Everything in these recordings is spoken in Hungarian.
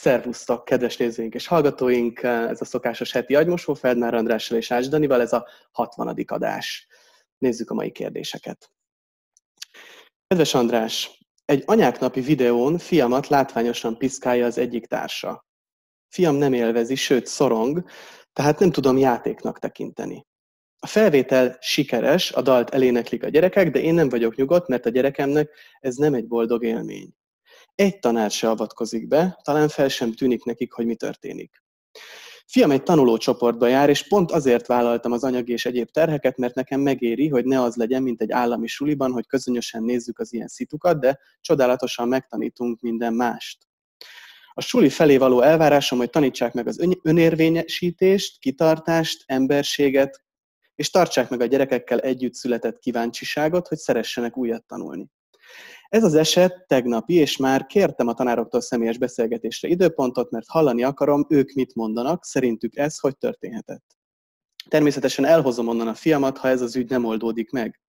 Szervusztok, kedves nézőink és hallgatóink! Ez a szokásos heti agymosó Feldmár Andrással és Ács Danival, ez a 60. adás. Nézzük a mai kérdéseket. Kedves András, egy anyáknapi videón fiamat látványosan piszkálja az egyik társa. Fiam nem élvezi, sőt szorong, tehát nem tudom játéknak tekinteni. A felvétel sikeres, a dalt eléneklik a gyerekek, de én nem vagyok nyugodt, mert a gyerekemnek ez nem egy boldog élmény. Egy tanár se avatkozik be, talán fel sem tűnik nekik, hogy mi történik. Fiam egy tanuló csoportba jár, és pont azért vállaltam az anyagi és egyéb terheket, mert nekem megéri, hogy ne az legyen, mint egy állami suliban, hogy közönösen nézzük az ilyen szitukat, de csodálatosan megtanítunk minden mást. A suli felé való elvárásom, hogy tanítsák meg az önérvényesítést, kitartást, emberséget, és tartsák meg a gyerekekkel együtt született kíváncsiságot, hogy szeressenek újat tanulni. Ez az eset tegnapi, és már kértem a tanároktól személyes beszélgetésre időpontot, mert hallani akarom, ők mit mondanak, szerintük ez hogy történhetett. Természetesen elhozom onnan a fiamat, ha ez az ügy nem oldódik meg.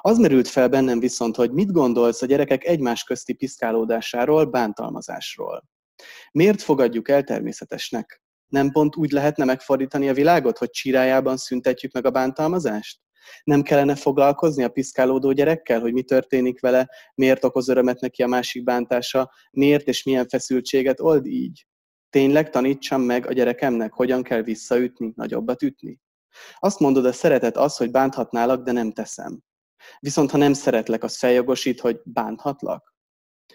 Az merült fel bennem viszont, hogy mit gondolsz a gyerekek egymás közti piszkálódásáról, bántalmazásról. Miért fogadjuk el természetesnek? Nem pont úgy lehetne megfordítani a világot, hogy csirájában szüntetjük meg a bántalmazást? Nem kellene foglalkozni a piszkálódó gyerekkel, hogy mi történik vele, miért okoz örömet neki a másik bántása, miért és milyen feszültséget old így? Tényleg tanítsam meg a gyerekemnek, hogyan kell visszaütni, nagyobbat ütni? Azt mondod, a szeretet az, hogy bánthatnálak, de nem teszem. Viszont ha nem szeretlek, az feljogosít, hogy bánthatlak?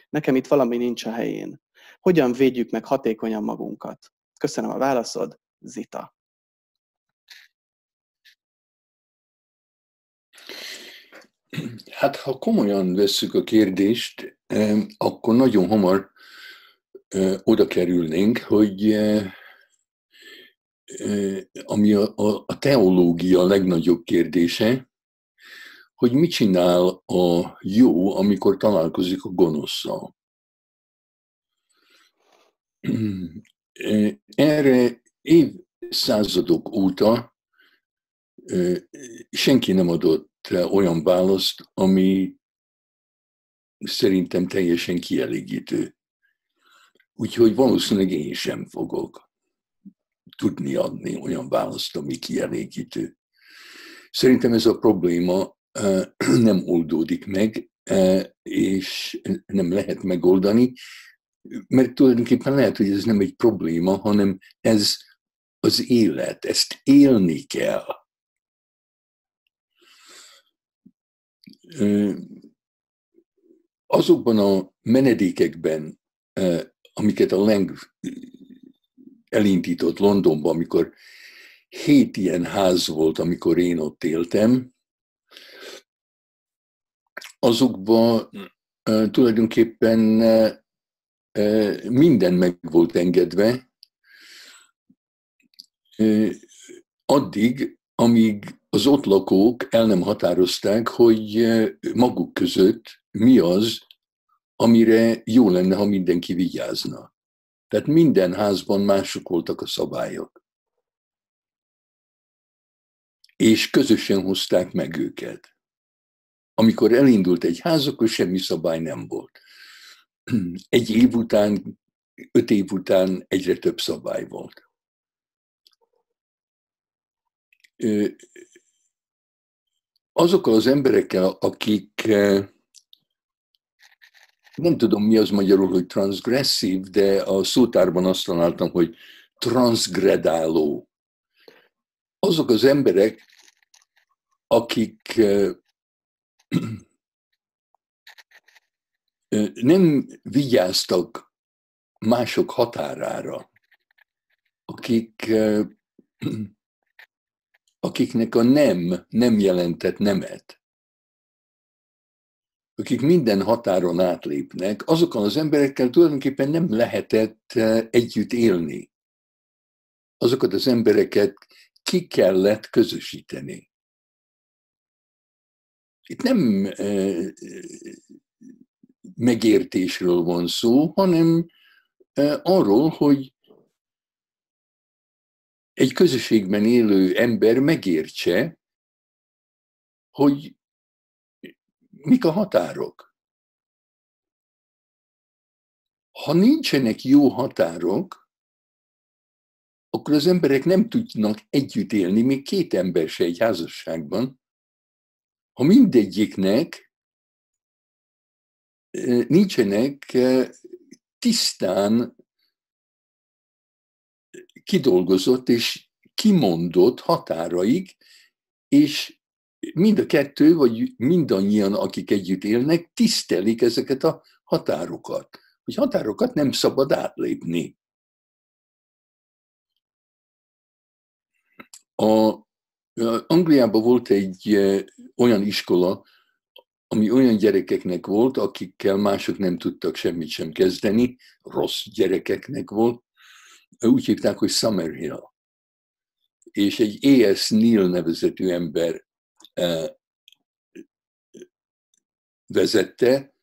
Nekem itt valami nincs a helyén. Hogyan védjük meg hatékonyan magunkat? Köszönöm a válaszod, Zita. Hát, ha komolyan vesszük a kérdést, akkor nagyon hamar oda kerülnénk, hogy ami a, a teológia legnagyobb kérdése, hogy mit csinál a jó, amikor találkozik a gonoszszal. Erre évszázadok óta senki nem adott olyan választ, ami szerintem teljesen kielégítő. Úgyhogy valószínűleg én sem fogok tudni adni olyan választ, ami kielégítő. Szerintem ez a probléma nem oldódik meg, és nem lehet megoldani, mert tulajdonképpen lehet, hogy ez nem egy probléma, hanem ez az élet, ezt élni kell. Azokban a menedékekben, amiket a Leng elindított Londonban, amikor hét ilyen ház volt, amikor én ott éltem, azokban tulajdonképpen minden meg volt engedve, addig, amíg az ott lakók el nem határozták, hogy maguk között mi az, amire jó lenne, ha mindenki vigyázna. Tehát minden házban mások voltak a szabályok. És közösen hozták meg őket. Amikor elindult egy ház, akkor semmi szabály nem volt. Egy év után, öt év után egyre több szabály volt azokkal az emberekkel, akik eh, nem tudom mi az magyarul, hogy transgresszív, de a szótárban azt találtam, hogy transgredáló. Azok az emberek, akik eh, eh, nem vigyáztak mások határára, akik akiknek a nem nem jelentett nemet, akik minden határon átlépnek, azokkal az emberekkel tulajdonképpen nem lehetett eh, együtt élni. Azokat az embereket ki kellett közösíteni. Itt nem eh, megértésről van szó, hanem eh, arról, hogy egy közösségben élő ember megértse, hogy mik a határok. Ha nincsenek jó határok, akkor az emberek nem tudnak együtt élni, még két ember se egy házasságban. Ha mindegyiknek nincsenek tisztán kidolgozott és kimondott határaik, és mind a kettő, vagy mindannyian, akik együtt élnek, tisztelik ezeket a határokat. Hogy határokat nem szabad átlépni. A, Angliában volt egy olyan iskola, ami olyan gyerekeknek volt, akikkel mások nem tudtak semmit sem kezdeni, rossz gyerekeknek volt. Úgy hívták, hogy Summerhill. És egy E.S. Neil nevezetű ember vezette.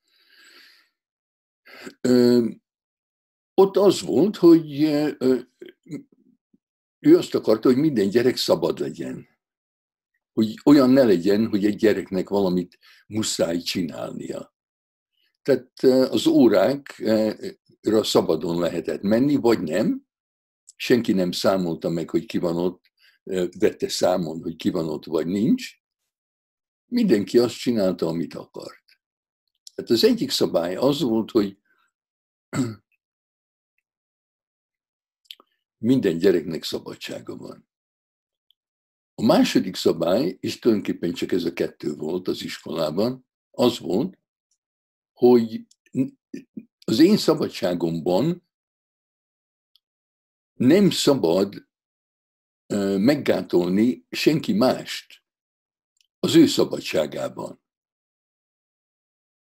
Ott az volt, hogy ő azt akarta, hogy minden gyerek szabad legyen. Hogy olyan ne legyen, hogy egy gyereknek valamit muszáj csinálnia. Tehát az órákra szabadon lehetett menni, vagy nem. Senki nem számolta meg, hogy ki van ott, vette számon, hogy ki van ott, vagy nincs mindenki azt csinálta, amit akart. Hát az egyik szabály az volt, hogy minden gyereknek szabadsága van. A második szabály, és tulajdonképpen csak ez a kettő volt az iskolában, az volt, hogy az én szabadságomban nem szabad meggátolni senki mást az ő szabadságában.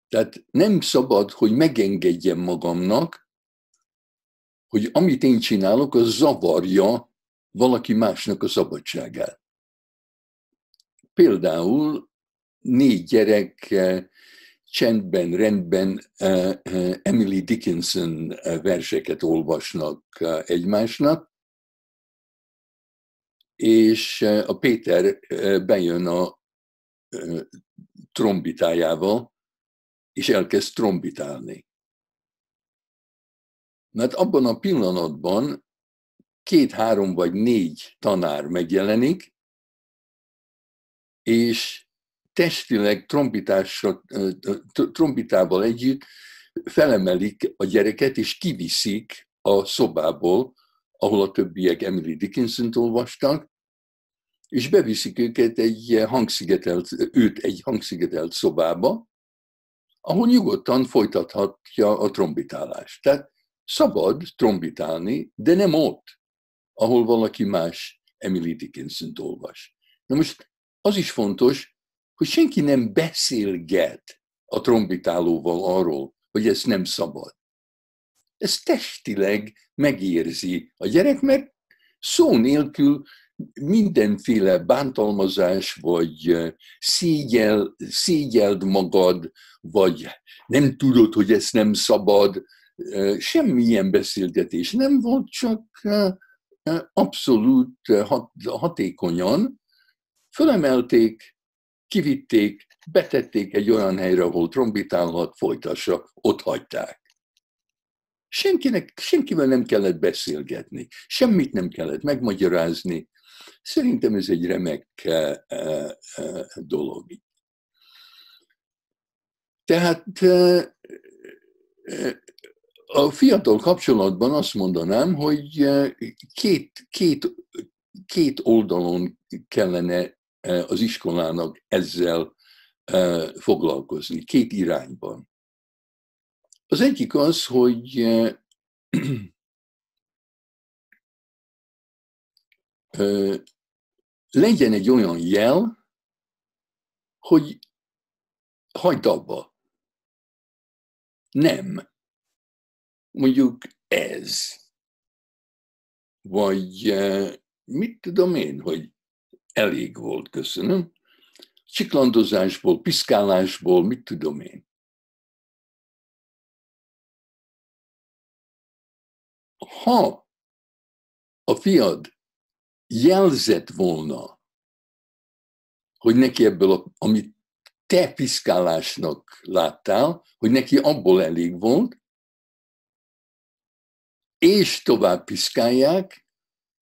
Tehát nem szabad, hogy megengedjem magamnak, hogy amit én csinálok, az zavarja valaki másnak a szabadságát. Például négy gyerek csendben, rendben eh, eh, Emily Dickinson verseket olvasnak egymásnak, és a Péter bejön a trombitájával, és elkezd trombitálni. Mert abban a pillanatban két, három vagy négy tanár megjelenik, és testileg trombitával együtt felemelik a gyereket, és kiviszik a szobából, ahol a többiek Emily Dickinson-t olvastak, és beviszik őket egy hangszigetelt, őt egy hangszigetelt szobába, ahol nyugodtan folytathatja a trombitálást. Tehát szabad trombitálni, de nem ott, ahol valaki más Emily dickinson olvas. Na most az is fontos, hogy senki nem beszélget a trombitálóval arról, hogy ez nem szabad. Ez testileg megérzi a gyerek, mert szó nélkül mindenféle bántalmazás, vagy szégyel, szégyeld magad, vagy nem tudod, hogy ez nem szabad, semmilyen beszélgetés nem volt, csak abszolút hatékonyan fölemelték, kivitték, betették egy olyan helyre, ahol trombitálhat, folytassa, ott hagyták. Senkinek, senkivel nem kellett beszélgetni, semmit nem kellett megmagyarázni, Szerintem ez egy remek eh, eh, eh, dolog. Tehát a fiatal kapcsolatban azt mondanám, hogy két, két, két oldalon kellene az iskolának ezzel foglalkozni, két irányban. Az egyik az, hogy legyen egy olyan jel, hogy hagyd abba. Nem. Mondjuk ez. Vagy mit tudom én, hogy elég volt, köszönöm. Csiklandozásból, piszkálásból, mit tudom én. Ha a fiad jelzett volna, hogy neki ebből, amit te piszkálásnak láttál, hogy neki abból elég volt, és tovább piszkálják,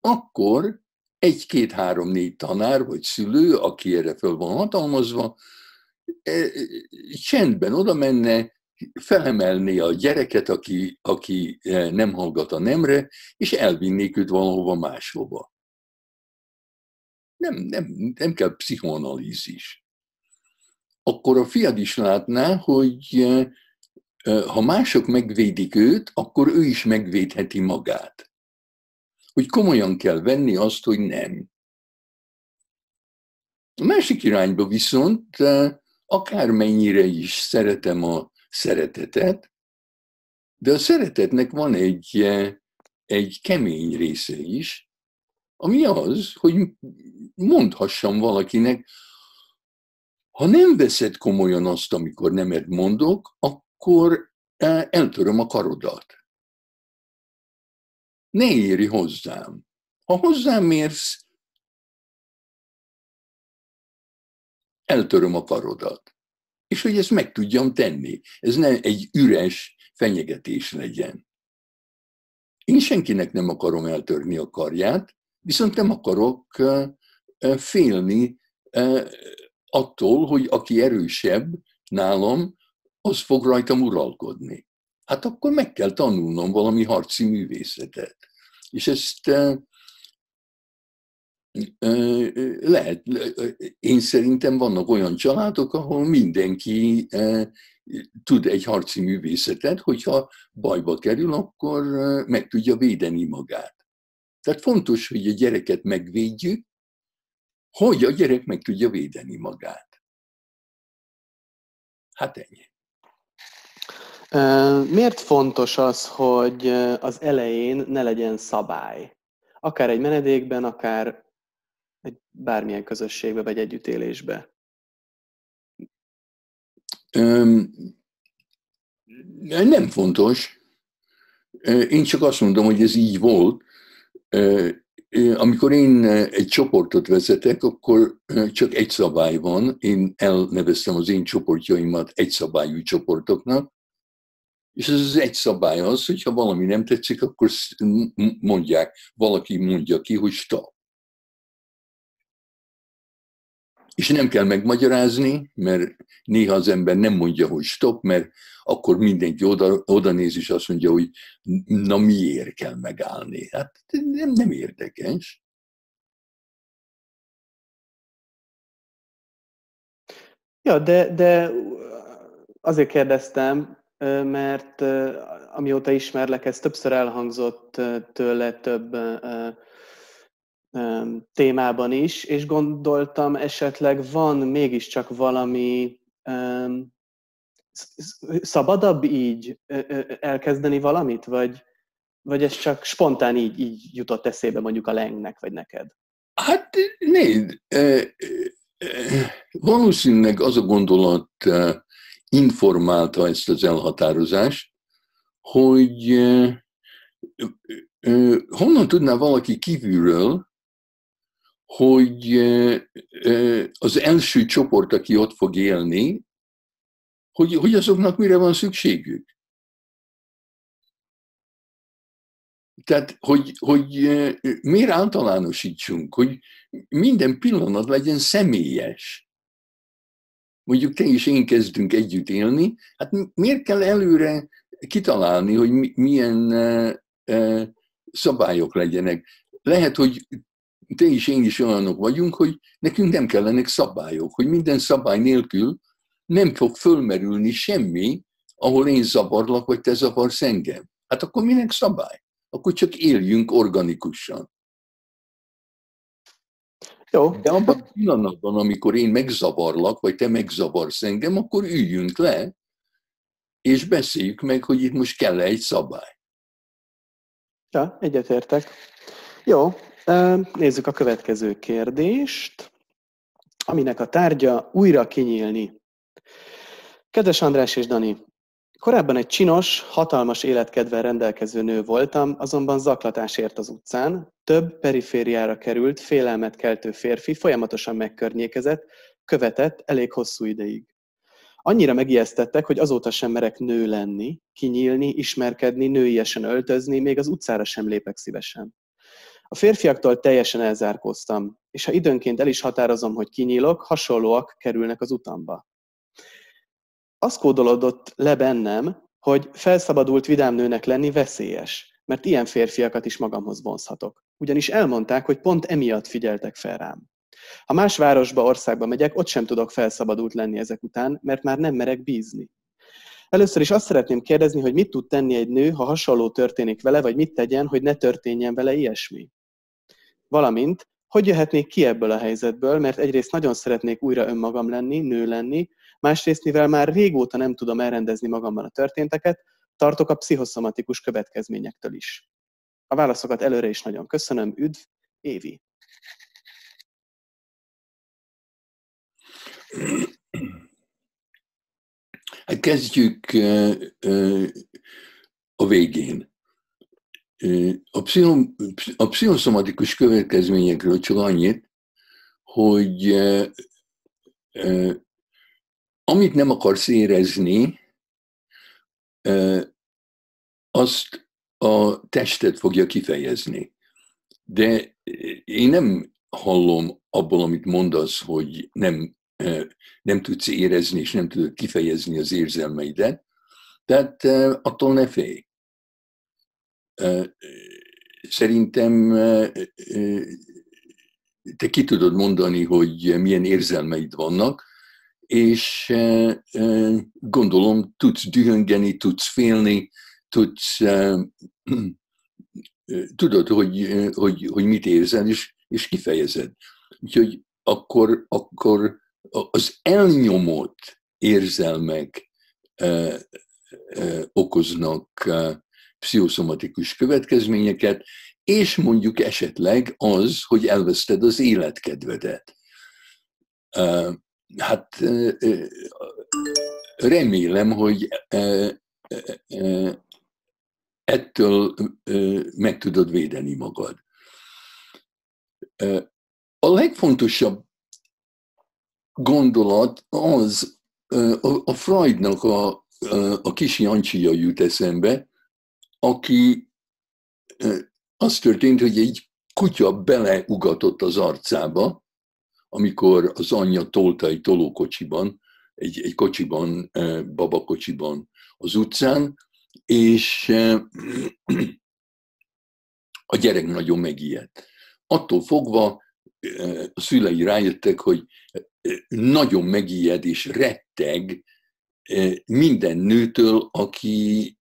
akkor egy-két-három-négy tanár vagy szülő, aki erre föl van hatalmazva, e, csendben oda menne, felemelné a gyereket, aki, aki e, nem hallgat a nemre, és elvinnék őt valahova máshova. Nem, nem, nem kell pszichoanalízis. Akkor a fiad is látná, hogy e, ha mások megvédik őt, akkor ő is megvédheti magát. Hogy komolyan kell venni azt, hogy nem. A másik irányba viszont akármennyire is szeretem a szeretetet, de a szeretetnek van egy, egy kemény része is, ami az, hogy mondhassam valakinek, ha nem veszed komolyan azt, amikor nemet mondok, akkor e, eltöröm a karodat. Ne éri hozzám. Ha hozzám mérsz, eltöröm a karodat. És hogy ezt meg tudjam tenni. Ez ne egy üres fenyegetés legyen. Én senkinek nem akarom eltörni a karját, viszont nem akarok félni attól, hogy aki erősebb nálam, az fog rajtam uralkodni. Hát akkor meg kell tanulnom valami harci művészetet. És ezt lehet, én szerintem vannak olyan családok, ahol mindenki tud egy harci művészetet, hogyha bajba kerül, akkor meg tudja védeni magát. Tehát fontos, hogy a gyereket megvédjük, hogy a gyerek meg tudja védeni magát. Hát ennyi. Miért fontos az, hogy az elején ne legyen szabály? Akár egy menedékben, akár egy bármilyen közösségbe vagy együttélésbe. Nem fontos. Én csak azt mondom, hogy ez így volt. Amikor én egy csoportot vezetek, akkor csak egy szabály van. Én elneveztem az én csoportjaimat egyszabályú csoportoknak, és ez az egy szabály az, hogy ha valami nem tetszik, akkor mondják, valaki mondja ki, hogy stop. És nem kell megmagyarázni, mert néha az ember nem mondja, hogy stop, mert akkor mindenki oda, oda néz, és azt mondja, hogy na miért kell megállni. Hát nem, nem érdekes. Ja, de, de azért kérdeztem, mert amióta ismerlek, ez többször elhangzott tőle több témában is, és gondoltam, esetleg van mégiscsak valami szabadabb így elkezdeni valamit, vagy, vagy ez csak spontán így, így jutott eszébe mondjuk a lengnek, vagy neked? Hát nézd, valószínűleg az a gondolat informálta ezt az elhatározást, hogy honnan tudná valaki kívülről, hogy az első csoport, aki ott fog élni, hogy, hogy azoknak mire van szükségük. Tehát, hogy, hogy miért általánosítsunk, hogy minden pillanat legyen személyes mondjuk te és én kezdünk együtt élni, hát miért kell előre kitalálni, hogy milyen szabályok legyenek? Lehet, hogy te és én is olyanok vagyunk, hogy nekünk nem kellenek szabályok, hogy minden szabály nélkül nem fog fölmerülni semmi, ahol én zavarlak, vagy te zavarsz engem. Hát akkor minek szabály? Akkor csak éljünk organikusan. Jó. De abban a pillanatban, amikor én megzavarlak, vagy te megzavarsz engem, akkor üljünk le, és beszéljük meg, hogy itt most kell egy szabály. Ja, egyetértek. Jó, nézzük a következő kérdést, aminek a tárgya újra kinyílni. Kedves András és Dani, Korábban egy csinos, hatalmas életkedvel rendelkező nő voltam, azonban zaklatás ért az utcán, több perifériára került, félelmet keltő férfi folyamatosan megkörnyékezett, követett elég hosszú ideig. Annyira megijesztettek, hogy azóta sem merek nő lenni, kinyílni, ismerkedni, nőiesen öltözni, még az utcára sem lépek szívesen. A férfiaktól teljesen elzárkóztam, és ha időnként el is határozom, hogy kinyílok, hasonlóak kerülnek az utamba. Az kódolódott le bennem, hogy felszabadult vidám nőnek lenni veszélyes, mert ilyen férfiakat is magamhoz vonzhatok. Ugyanis elmondták, hogy pont emiatt figyeltek fel rám. Ha más városba, országba megyek, ott sem tudok felszabadult lenni ezek után, mert már nem merek bízni. Először is azt szeretném kérdezni, hogy mit tud tenni egy nő, ha hasonló történik vele, vagy mit tegyen, hogy ne történjen vele ilyesmi. Valamint, hogy jöhetnék ki ebből a helyzetből, mert egyrészt nagyon szeretnék újra önmagam lenni, nő lenni, másrészt, mivel már régóta nem tudom elrendezni magamban a történteket, tartok a pszichoszomatikus következményektől is. A válaszokat előre is nagyon köszönöm, üdv, Évi. Hát kezdjük a végén. A, pszichom, a pszichoszomatikus következményekről csak annyit, hogy amit nem akarsz érezni, azt a testet fogja kifejezni. De én nem hallom abból, amit mondasz, hogy nem nem tudsz érezni, és nem tudod kifejezni az érzelmeidet, tehát attól ne félj. Szerintem te ki tudod mondani, hogy milyen érzelmeid vannak, és gondolom tudsz dühöngeni, tudsz félni, tudsz, tudod, hogy, hogy, hogy mit érzel, és, és kifejezed. Úgyhogy akkor, akkor az elnyomott érzelmek okoznak pszichoszomatikus következményeket, és mondjuk esetleg az, hogy elveszted az életkedvedet. Hát remélem, hogy ettől meg tudod védeni magad. A legfontosabb gondolat az, a Freudnak a, a kis Jancsia jut eszembe, aki az történt, hogy egy kutya beleugatott az arcába, amikor az anyja tolta egy tolókocsiban, egy, egy kocsiban, babakocsiban az utcán, és a gyerek nagyon megijedt. Attól fogva a szülei rájöttek, hogy nagyon megijed és retteg minden nőtől, aki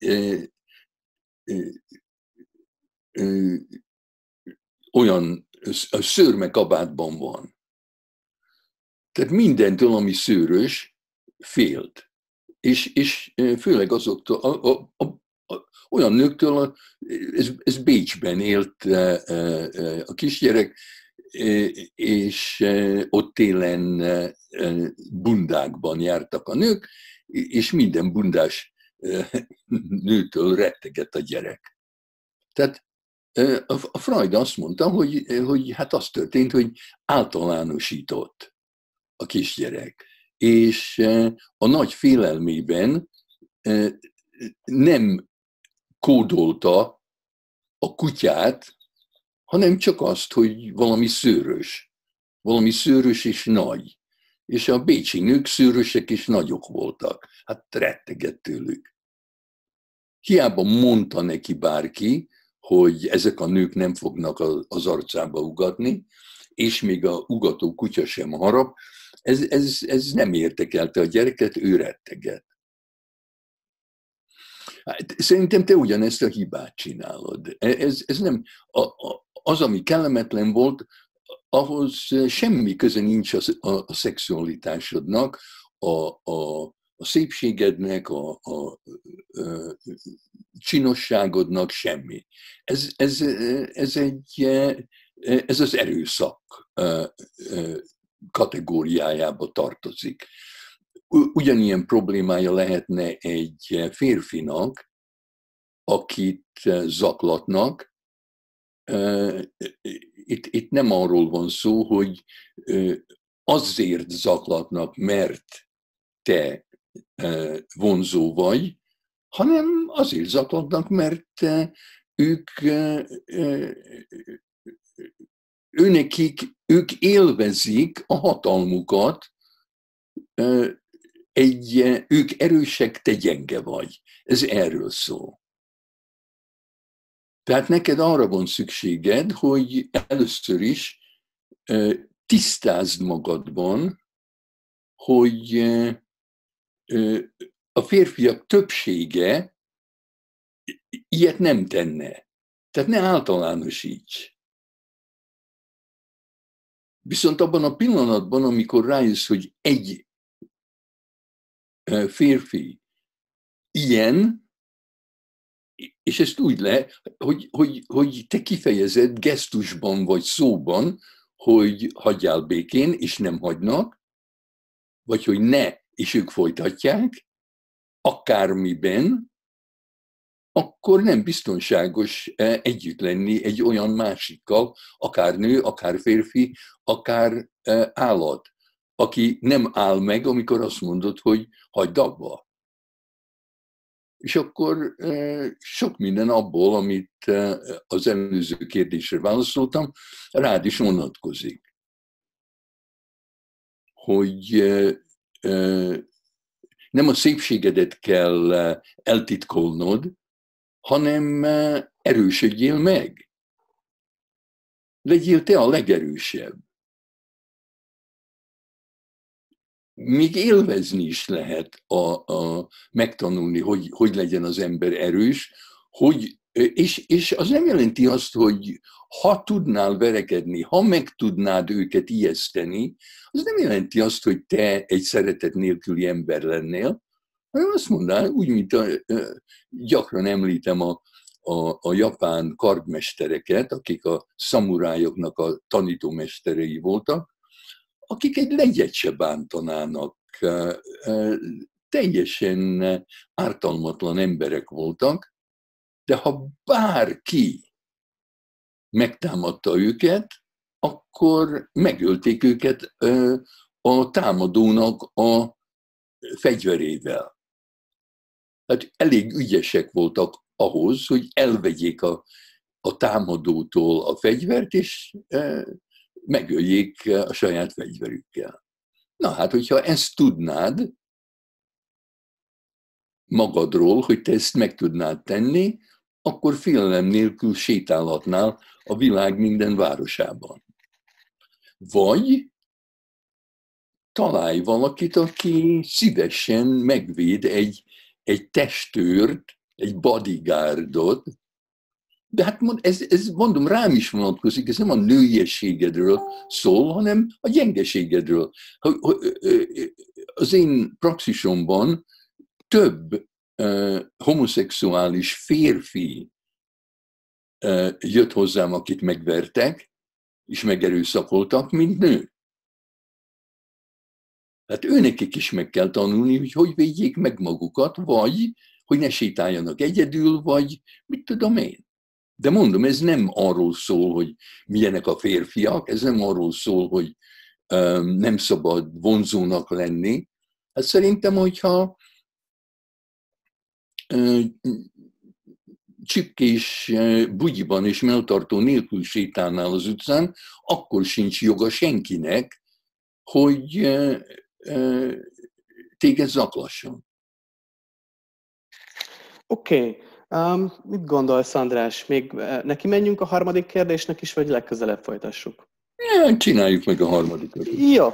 olyan szőrmekabátban van. Tehát mindentől, ami szőrös, félt. És, és főleg azoktól, a, a, a, a, olyan nőktől, ez, ez Bécsben élt a kisgyerek, és ott télen bundákban jártak a nők, és minden bundás nőtől rettegett a gyerek. Tehát a Freud azt mondta, hogy, hogy hát az történt, hogy általánosított a kisgyerek. És a nagy félelmében nem kódolta a kutyát, hanem csak azt, hogy valami szőrös. Valami szőrös és nagy. És a bécsi nők szőrösek és nagyok voltak. Hát rettegett tőlük. Hiába mondta neki bárki, hogy ezek a nők nem fognak az arcába ugatni, és még a ugató kutya sem harap, ez, ez, ez nem értekelte a gyereket, ő retteget. Hát, szerintem te ugyanezt a hibát csinálod. Ez, ez nem, a, a, az, ami kellemetlen volt, ahhoz semmi köze nincs a, a, a szexualitásodnak, a, a, a szépségednek, a, a, a csinosságodnak, semmi. Ez, ez, ez, egy, ez az erőszak kategóriájába tartozik. Ugyanilyen problémája lehetne egy férfinak, akit zaklatnak, itt, itt nem arról van szó, hogy azért zaklatnak, mert te vonzó vagy, hanem azért zaklatnak, mert ők, őnekik, ők élvezik a hatalmukat, egy, ők erősek, te gyenge vagy. Ez erről szól. Tehát neked arra van szükséged, hogy először is tisztázd magadban, hogy a férfiak többsége ilyet nem tenne. Tehát ne általánosíts. Viszont abban a pillanatban, amikor rájössz, hogy egy férfi ilyen, és ezt úgy le, hogy, hogy, hogy te kifejezed gesztusban vagy szóban, hogy hagyjál békén, és nem hagynak, vagy hogy ne, és ők folytatják, akármiben, akkor nem biztonságos eh, együtt lenni egy olyan másikkal, akár nő, akár férfi, akár eh, állat, aki nem áll meg, amikor azt mondod, hogy hagyd abba. És akkor eh, sok minden abból, amit az előző kérdésre válaszoltam, rád is vonatkozik. Hogy nem a szépségedet kell eltitkolnod, hanem erősödjél meg. Legyél te a legerősebb. Még élvezni is lehet a, a, megtanulni, hogy, hogy legyen az ember erős, hogy, és, és az nem jelenti azt, hogy ha tudnál verekedni, ha meg tudnád őket ijeszteni, az nem jelenti azt, hogy te egy szeretet nélküli ember lennél, hanem azt mondaná, úgy, mint a, gyakran említem a, a, a japán kardmestereket, akik a szamurájoknak a tanítómesterei voltak, akik egy legyet se bántanának, teljesen ártalmatlan emberek voltak, de ha bárki megtámadta őket, akkor megölték őket a támadónak a fegyverével hát elég ügyesek voltak ahhoz, hogy elvegyék a, a támadótól a fegyvert, és e, megöljék a saját fegyverükkel. Na hát, hogyha ezt tudnád magadról, hogy te ezt meg tudnád tenni, akkor félelem nélkül sétálhatnál a világ minden városában. Vagy találj valakit, aki szívesen megvéd egy egy testőrt, egy bodyguardot, de hát ez, ez mondom, rám is vonatkozik, ez nem a nőiességedről szól, hanem a gyengeségedről. Az én praxisomban több homoszexuális férfi jött hozzám, akit megvertek, és megerőszakoltak, mint nő. Hát őnekik is meg kell tanulni, hogy hogy védjék meg magukat, vagy hogy ne sétáljanak egyedül, vagy mit tudom én. De mondom, ez nem arról szól, hogy milyenek a férfiak, ez nem arról szól, hogy um, nem szabad vonzónak lenni. Hát szerintem, hogyha um, csipkés bugyiban és melltartó nélkül sétálnál az utcán, akkor sincs joga senkinek, hogy téged zaklasson. Oké. Okay. Um, mit gondolsz, András? Még neki menjünk a harmadik kérdésnek is, vagy legközelebb folytassuk? Ja, csináljuk meg a harmadikat. Jó.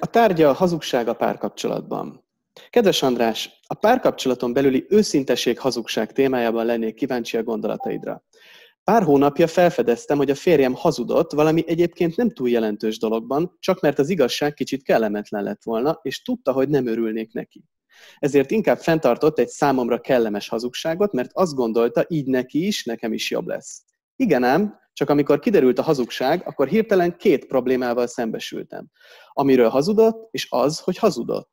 A tárgya a hazugság a párkapcsolatban. Kedves András, a párkapcsolaton belüli őszinteség hazugság témájában lennék kíváncsi a gondolataidra. Pár hónapja felfedeztem, hogy a férjem hazudott valami egyébként nem túl jelentős dologban, csak mert az igazság kicsit kellemetlen lett volna, és tudta, hogy nem örülnék neki. Ezért inkább fenntartott egy számomra kellemes hazugságot, mert azt gondolta, így neki is, nekem is jobb lesz. Igen ám, csak amikor kiderült a hazugság, akkor hirtelen két problémával szembesültem. Amiről hazudott, és az, hogy hazudott.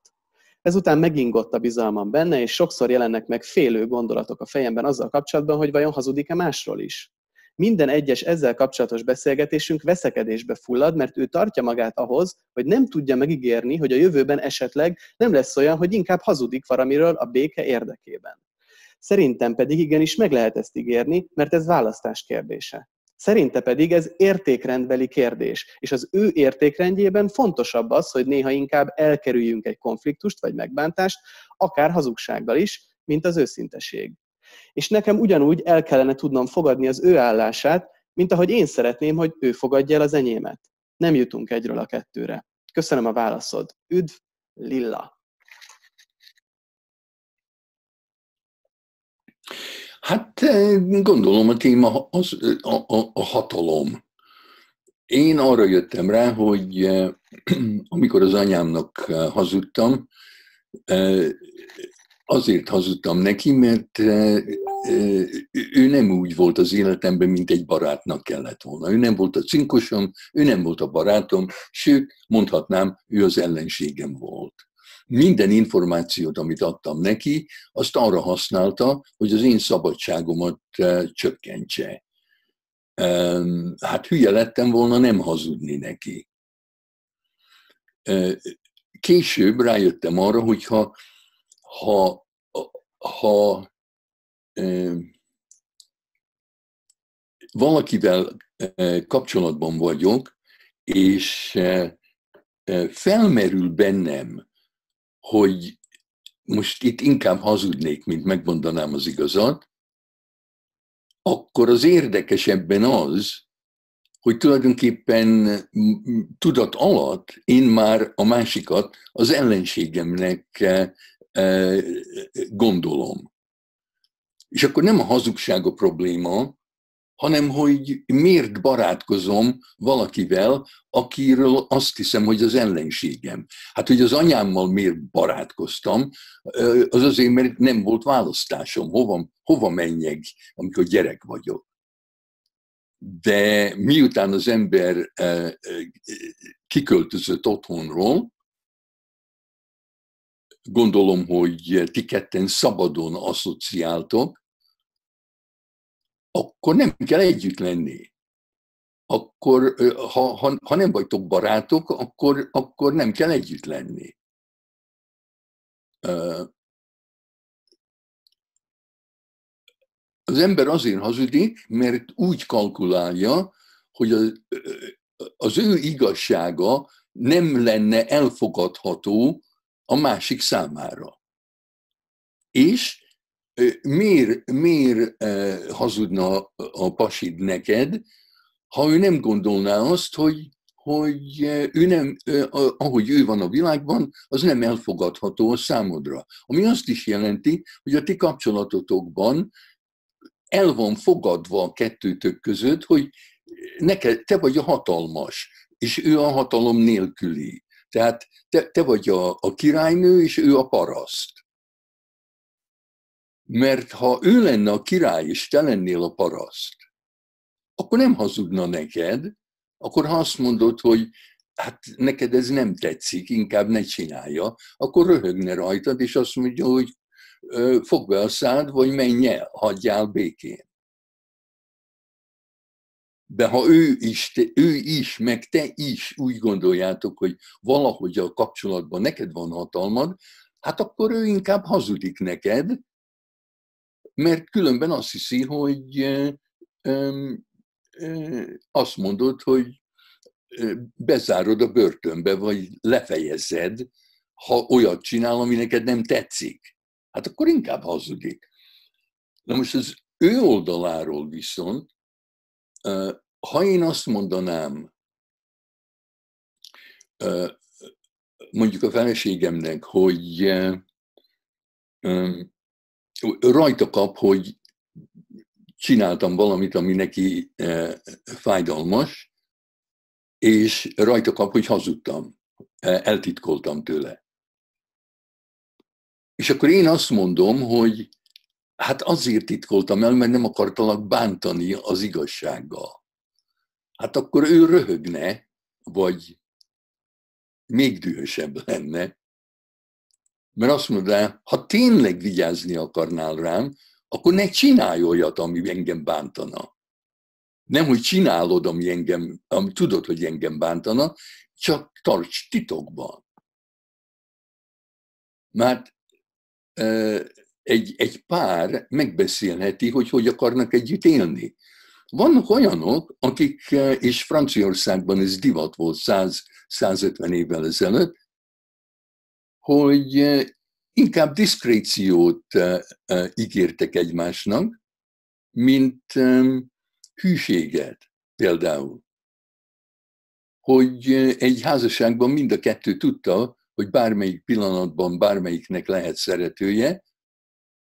Ezután megingott a bizalmam benne, és sokszor jelennek meg félő gondolatok a fejemben azzal kapcsolatban, hogy vajon hazudik-e másról is. Minden egyes ezzel kapcsolatos beszélgetésünk veszekedésbe fullad, mert ő tartja magát ahhoz, hogy nem tudja megígérni, hogy a jövőben esetleg nem lesz olyan, hogy inkább hazudik valamiről a béke érdekében. Szerintem pedig igenis meg lehet ezt ígérni, mert ez választás kérdése. Szerinte pedig ez értékrendbeli kérdés, és az ő értékrendjében fontosabb az, hogy néha inkább elkerüljünk egy konfliktust vagy megbántást, akár hazugsággal is, mint az őszinteség. És nekem ugyanúgy el kellene tudnom fogadni az ő állását, mint ahogy én szeretném, hogy ő fogadja el az enyémet. Nem jutunk egyről a kettőre. Köszönöm a válaszod. Üdv, Lilla! Hát eh, gondolom a téma az, a, a, a hatalom. Én arra jöttem rá, hogy eh, amikor az anyámnak eh, hazudtam, azért hazudtam neki, mert ő nem úgy volt az életemben, mint egy barátnak kellett volna. Ő nem volt a cinkosom, ő nem volt a barátom, sőt, mondhatnám, ő az ellenségem volt minden információt, amit adtam neki, azt arra használta, hogy az én szabadságomat eh, csökkentse. Hát hülye lettem volna nem hazudni neki. Eh, később rájöttem arra, hogy ha, ha, valakivel kapcsolatban vagyok, és felmerül bennem hogy most itt inkább hazudnék, mint megmondanám az igazat, akkor az érdekesebben az, hogy tulajdonképpen tudat alatt én már a másikat az ellenségemnek gondolom. És akkor nem a hazugság a probléma, hanem hogy miért barátkozom valakivel, akiről azt hiszem, hogy az ellenségem. Hát, hogy az anyámmal miért barátkoztam, az azért, mert nem volt választásom, hova, hova menjek, amikor gyerek vagyok. De miután az ember kiköltözött otthonról, gondolom, hogy ti ketten szabadon asszociáltok, akkor nem kell együtt lenni. Akkor, ha, ha, ha nem vagytok barátok, akkor, akkor nem kell együtt lenni. Az ember azért hazudik, mert úgy kalkulálja, hogy az, az ő igazsága nem lenne elfogadható a másik számára. És miért, miért hazudna a pasid neked, ha ő nem gondolná azt, hogy, hogy ő nem, ahogy ő van a világban, az nem elfogadható a számodra. Ami azt is jelenti, hogy a ti kapcsolatotokban el van fogadva a kettőtök között, hogy neked, te vagy a hatalmas, és ő a hatalom nélküli. Tehát te, te vagy a, a királynő, és ő a paraszt. Mert ha ő lenne a király, és te lennél a paraszt, akkor nem hazudna neked, akkor ha azt mondod, hogy hát neked ez nem tetszik, inkább ne csinálja, akkor röhögne rajtad, és azt mondja, hogy fogd be a szád, vagy menj el, hagyjál békén. De ha ő is, te, ő is, meg te is úgy gondoljátok, hogy valahogy a kapcsolatban neked van hatalmad, hát akkor ő inkább hazudik neked, mert különben azt hiszi, hogy azt mondod, hogy bezárod a börtönbe, vagy lefejezed, ha olyat csinál, ami neked nem tetszik. Hát akkor inkább hazudik. Na most az ő oldaláról viszont, ha én azt mondanám, mondjuk a feleségemnek, hogy rajta kap, hogy csináltam valamit, ami neki fájdalmas, és rajta kap, hogy hazudtam, eltitkoltam tőle. És akkor én azt mondom, hogy hát azért titkoltam el, mert nem akartalak bántani az igazsággal. Hát akkor ő röhögne, vagy még dühösebb lenne, mert azt mondja, ha tényleg vigyázni akarnál rám, akkor ne csinálj olyat, ami engem bántana. Nem, hogy csinálod, ami engem, ami tudod, hogy engem bántana, csak tarts titokban. Mert egy, egy pár megbeszélheti, hogy hogy akarnak együtt élni. Vannak olyanok, akik, és Franciaországban ez divat volt 100-150 évvel ezelőtt, hogy inkább diszkréciót ígértek egymásnak, mint hűséget például. Hogy egy házasságban mind a kettő tudta, hogy bármelyik pillanatban bármelyiknek lehet szeretője,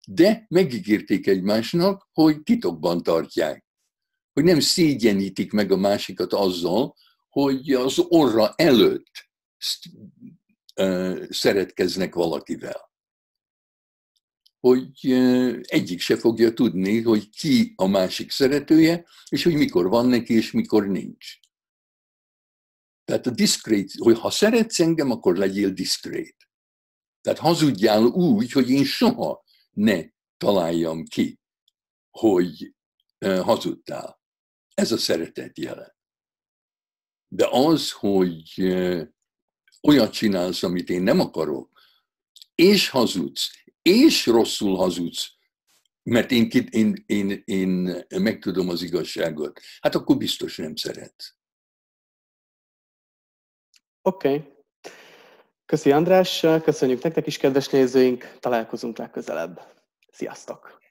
de megígérték egymásnak, hogy titokban tartják. Hogy nem szégyenítik meg a másikat azzal, hogy az orra előtt szeretkeznek valakivel. Hogy egyik se fogja tudni, hogy ki a másik szeretője, és hogy mikor van neki, és mikor nincs. Tehát a diszkrét, hogy ha szeretsz engem, akkor legyél diszkrét. Tehát hazudjál úgy, hogy én soha ne találjam ki, hogy hazudtál. Ez a szeretet jele. De az, hogy olyat csinálsz, amit én nem akarok, és hazudsz, és rosszul hazudsz, mert én, én, én, én megtudom az igazságot, hát akkor biztos nem szeretsz. Oké. Okay. Köszi András, köszönjük nektek is, kedves nézőink, találkozunk legközelebb. Sziasztok!